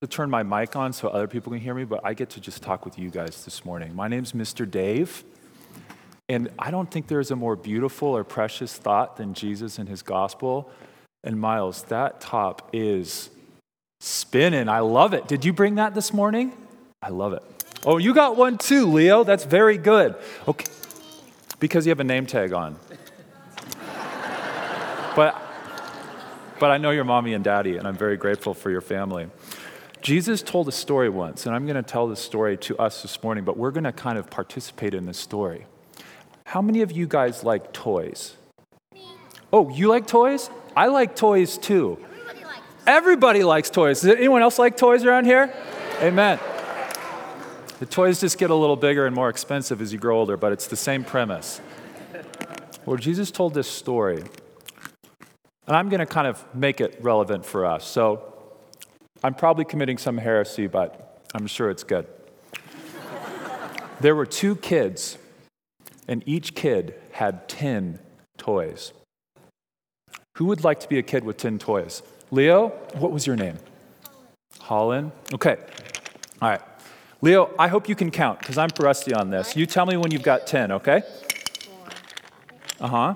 to turn my mic on so other people can hear me, but I get to just talk with you guys this morning. My name's Mr. Dave, and I don't think there's a more beautiful or precious thought than Jesus and his gospel. And Miles, that top is spinning. I love it. Did you bring that this morning? I love it. Oh, you got one too, Leo. That's very good. Okay. Because you have a name tag on. but but I know your mommy and daddy, and I'm very grateful for your family. Jesus told a story once, and I'm going to tell this story to us this morning, but we're going to kind of participate in this story. How many of you guys like toys? Oh, you like toys? I like toys too. Everybody likes, Everybody likes toys. Does anyone else like toys around here? Amen. The toys just get a little bigger and more expensive as you grow older, but it's the same premise. Well, Jesus told this story, and I'm going to kind of make it relevant for us. So, I'm probably committing some heresy, but I'm sure it's good. there were two kids, and each kid had 10 toys. Who would like to be a kid with 10 toys? Leo, what was your name? Holland. Okay. All right. Leo, I hope you can count because I'm rusty on this. You tell me when you've got 10, okay? Uh huh.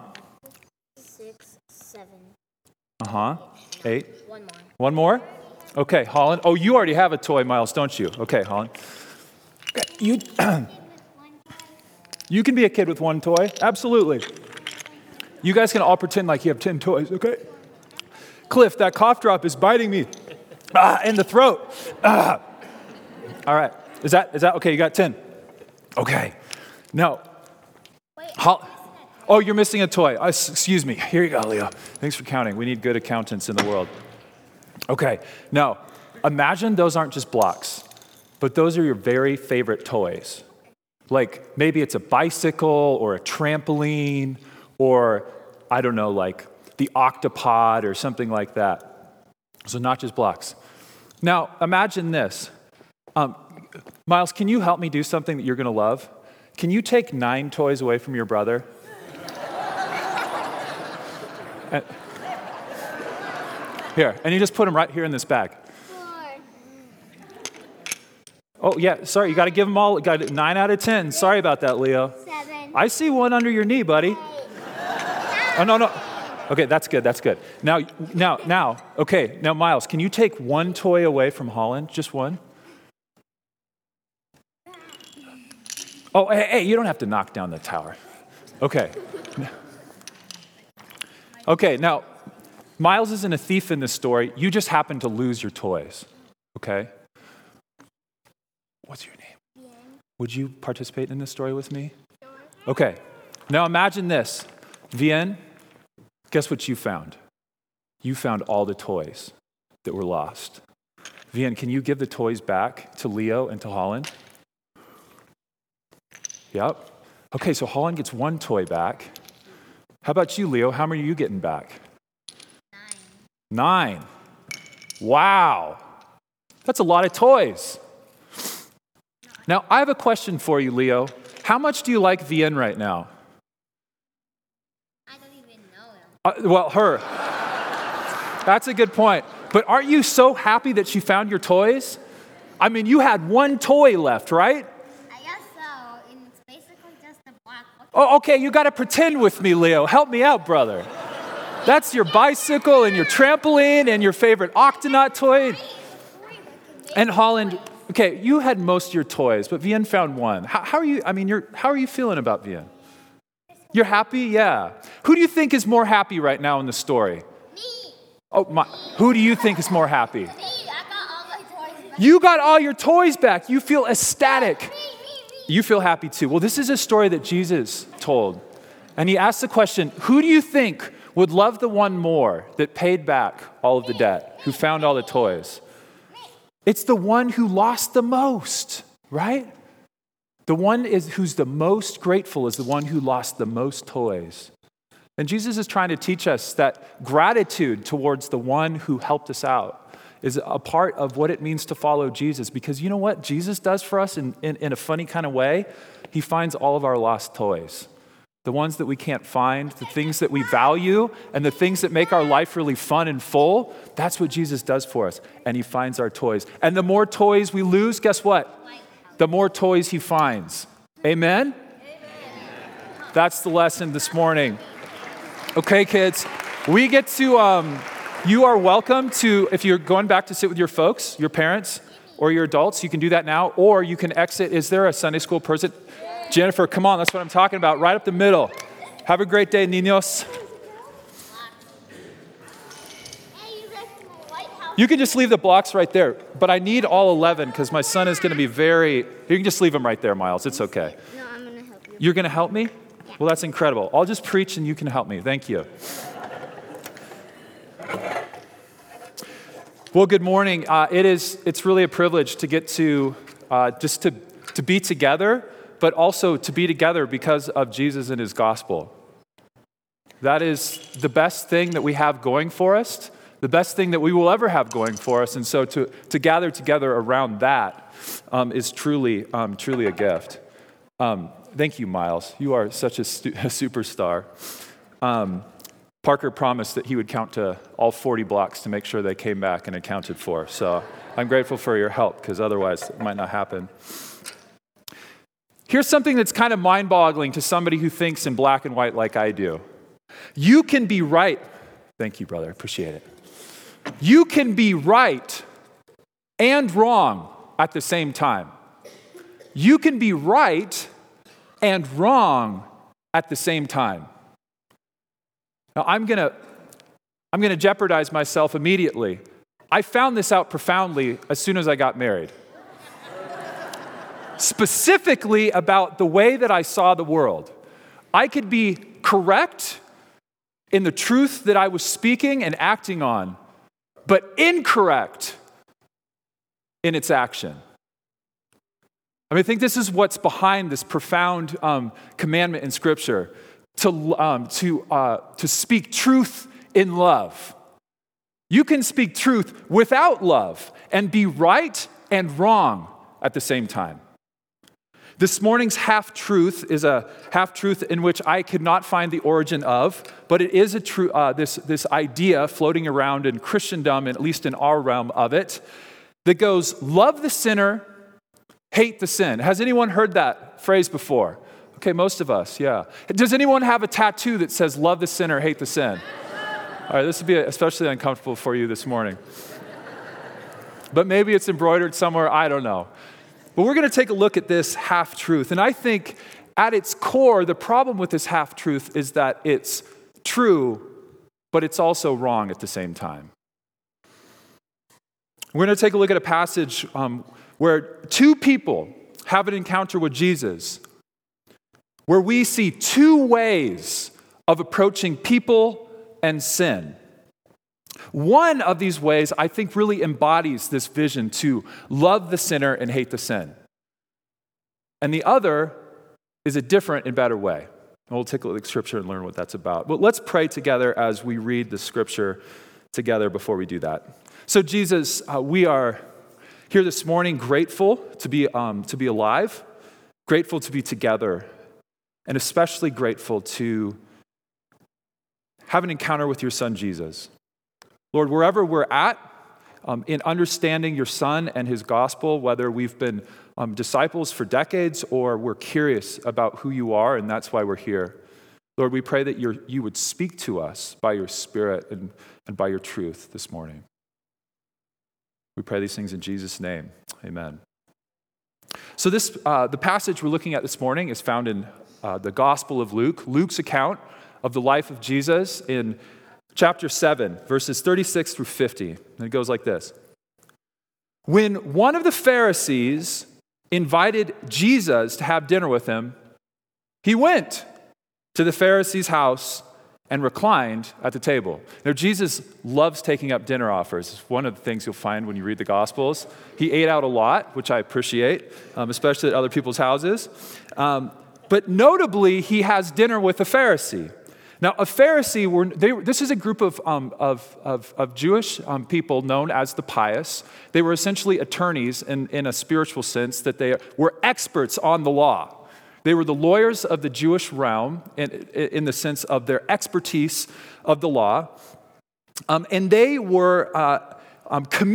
Six, seven. Uh huh. Eight. One more. One more? Okay, Holland. Oh, you already have a toy, Miles, don't you? Okay, Holland. You, you can be a kid with one toy. Absolutely. You guys can all pretend like you have 10 toys, okay? Cliff, that cough drop is biting me ah, in the throat. Ah. All right. Is that, is that okay? You got 10? Okay. No. Hol- oh, you're missing a toy. Uh, excuse me. Here you go, Leo. Thanks for counting. We need good accountants in the world. Okay, now imagine those aren't just blocks, but those are your very favorite toys. Like maybe it's a bicycle or a trampoline or I don't know, like the octopod or something like that. So, not just blocks. Now, imagine this. Um, Miles, can you help me do something that you're going to love? Can you take nine toys away from your brother? and, here, and you just put them right here in this bag. Oh, yeah, sorry, you got to give them all, got nine out of 10. Sorry about that, Leo. Seven. I see one under your knee, buddy. Oh, no, no. Okay, that's good, that's good. Now, now, now, okay, now, Miles, can you take one toy away from Holland? Just one? Oh, hey, hey, you don't have to knock down the tower. Okay. Okay, now, Miles isn't a thief in this story. You just happen to lose your toys. Okay? What's your name? Would you participate in this story with me? Okay. Now imagine this. Vien, guess what you found? You found all the toys that were lost. Vien, can you give the toys back to Leo and to Holland? Yep. Okay, so Holland gets one toy back. How about you, Leo? How many are you getting back? Nine. Wow. That's a lot of toys. Now, I have a question for you, Leo. How much do you like Vien right now? I don't even know him. Uh, well, her. That's a good point. But aren't you so happy that she found your toys? I mean, you had one toy left, right? I guess so. It's basically just a black. Oh, okay, you got to pretend with me, Leo. Help me out, brother. That's your bicycle and your trampoline and your favorite Octonaut toy. And Holland, okay, you had most of your toys, but Vien found one. How, how, are you? I mean, you're, how are you feeling about Vien? You're happy? Yeah. Who do you think is more happy right now in the story? Me. Oh, my. Who do you think is more happy? Me. I got all my toys back. You got all your toys back. You feel ecstatic. Me, me, me. You feel happy too. Well, this is a story that Jesus told. And he asked the question Who do you think would love the one more that paid back all of the debt, who found all the toys. It's the one who lost the most, right? The one is, who's the most grateful is the one who lost the most toys. And Jesus is trying to teach us that gratitude towards the one who helped us out is a part of what it means to follow Jesus. Because you know what Jesus does for us in, in, in a funny kind of way? He finds all of our lost toys the ones that we can't find, the things that we value, and the things that make our life really fun and full, that's what Jesus does for us. And he finds our toys. And the more toys we lose, guess what? The more toys he finds. Amen? Amen. That's the lesson this morning. Okay, kids, we get to, um, you are welcome to, if you're going back to sit with your folks, your parents, or your adults, you can do that now, or you can exit. Is there a Sunday school person? Jennifer, come on, that's what I'm talking about, right up the middle. Have a great day, niños. You can just leave the blocks right there, but I need all 11 because my son is going to be very. You can just leave them right there, Miles. It's okay. No, I'm going to help you. You're going to help me? Well, that's incredible. I'll just preach and you can help me. Thank you. Well, good morning. Uh, it is, it's really a privilege to get to uh, just to, to be together, but also to be together because of Jesus and his gospel. That is the best thing that we have going for us, the best thing that we will ever have going for us. And so to, to gather together around that um, is truly, um, truly a gift. Um, thank you, Miles. You are such a, stu- a superstar. Um, Parker promised that he would count to all 40 blocks to make sure they came back and accounted for. So I'm grateful for your help because otherwise it might not happen. Here's something that's kind of mind boggling to somebody who thinks in black and white like I do. You can be right. Thank you, brother. I appreciate it. You can be right and wrong at the same time. You can be right and wrong at the same time. Now, I'm going to I'm going to jeopardize myself immediately. I found this out profoundly as soon as I got married. Specifically about the way that I saw the world. I could be correct in the truth that I was speaking and acting on, but incorrect in its action. I mean, I think this is what's behind this profound um, commandment in Scripture to, um, to, uh, to speak truth in love. You can speak truth without love and be right and wrong at the same time. This morning's half truth is a half truth in which I could not find the origin of, but it is a true, uh, this, this idea floating around in Christendom, at least in our realm of it, that goes love the sinner, hate the sin. Has anyone heard that phrase before? Okay, most of us, yeah. Does anyone have a tattoo that says, love the sinner, hate the sin? All right, this would be especially uncomfortable for you this morning. But maybe it's embroidered somewhere, I don't know. But we're going to take a look at this half truth. And I think at its core, the problem with this half truth is that it's true, but it's also wrong at the same time. We're going to take a look at a passage um, where two people have an encounter with Jesus where we see two ways of approaching people and sin. One of these ways, I think, really embodies this vision to love the sinner and hate the sin. And the other is a different and better way. And we'll take a look at the scripture and learn what that's about. But let's pray together as we read the scripture together before we do that. So, Jesus, uh, we are here this morning grateful to be, um, to be alive, grateful to be together and especially grateful to have an encounter with your son, Jesus. Lord, wherever we're at, um, in understanding your son and his gospel, whether we've been um, disciples for decades or we're curious about who you are, and that's why we're here. Lord, we pray that you would speak to us by your spirit and, and by your truth this morning. We pray these things in Jesus' name. Amen. So, this, uh, the passage we're looking at this morning is found in uh, the Gospel of Luke, Luke's account of the life of Jesus in chapter 7, verses 36 through 50. And it goes like this When one of the Pharisees invited Jesus to have dinner with him, he went to the Pharisee's house and reclined at the table. Now, Jesus loves taking up dinner offers. It's one of the things you'll find when you read the Gospels. He ate out a lot, which I appreciate, um, especially at other people's houses. Um, but notably, he has dinner with a Pharisee. Now, a Pharisee, were, they, this is a group of, um, of, of, of, Jewish um, people known as the pious. They were essentially attorneys in, in a spiritual sense, that they were experts on the law. They were the lawyers of the Jewish realm in, in the sense of their expertise of the law. Um, and they were uh, um, committed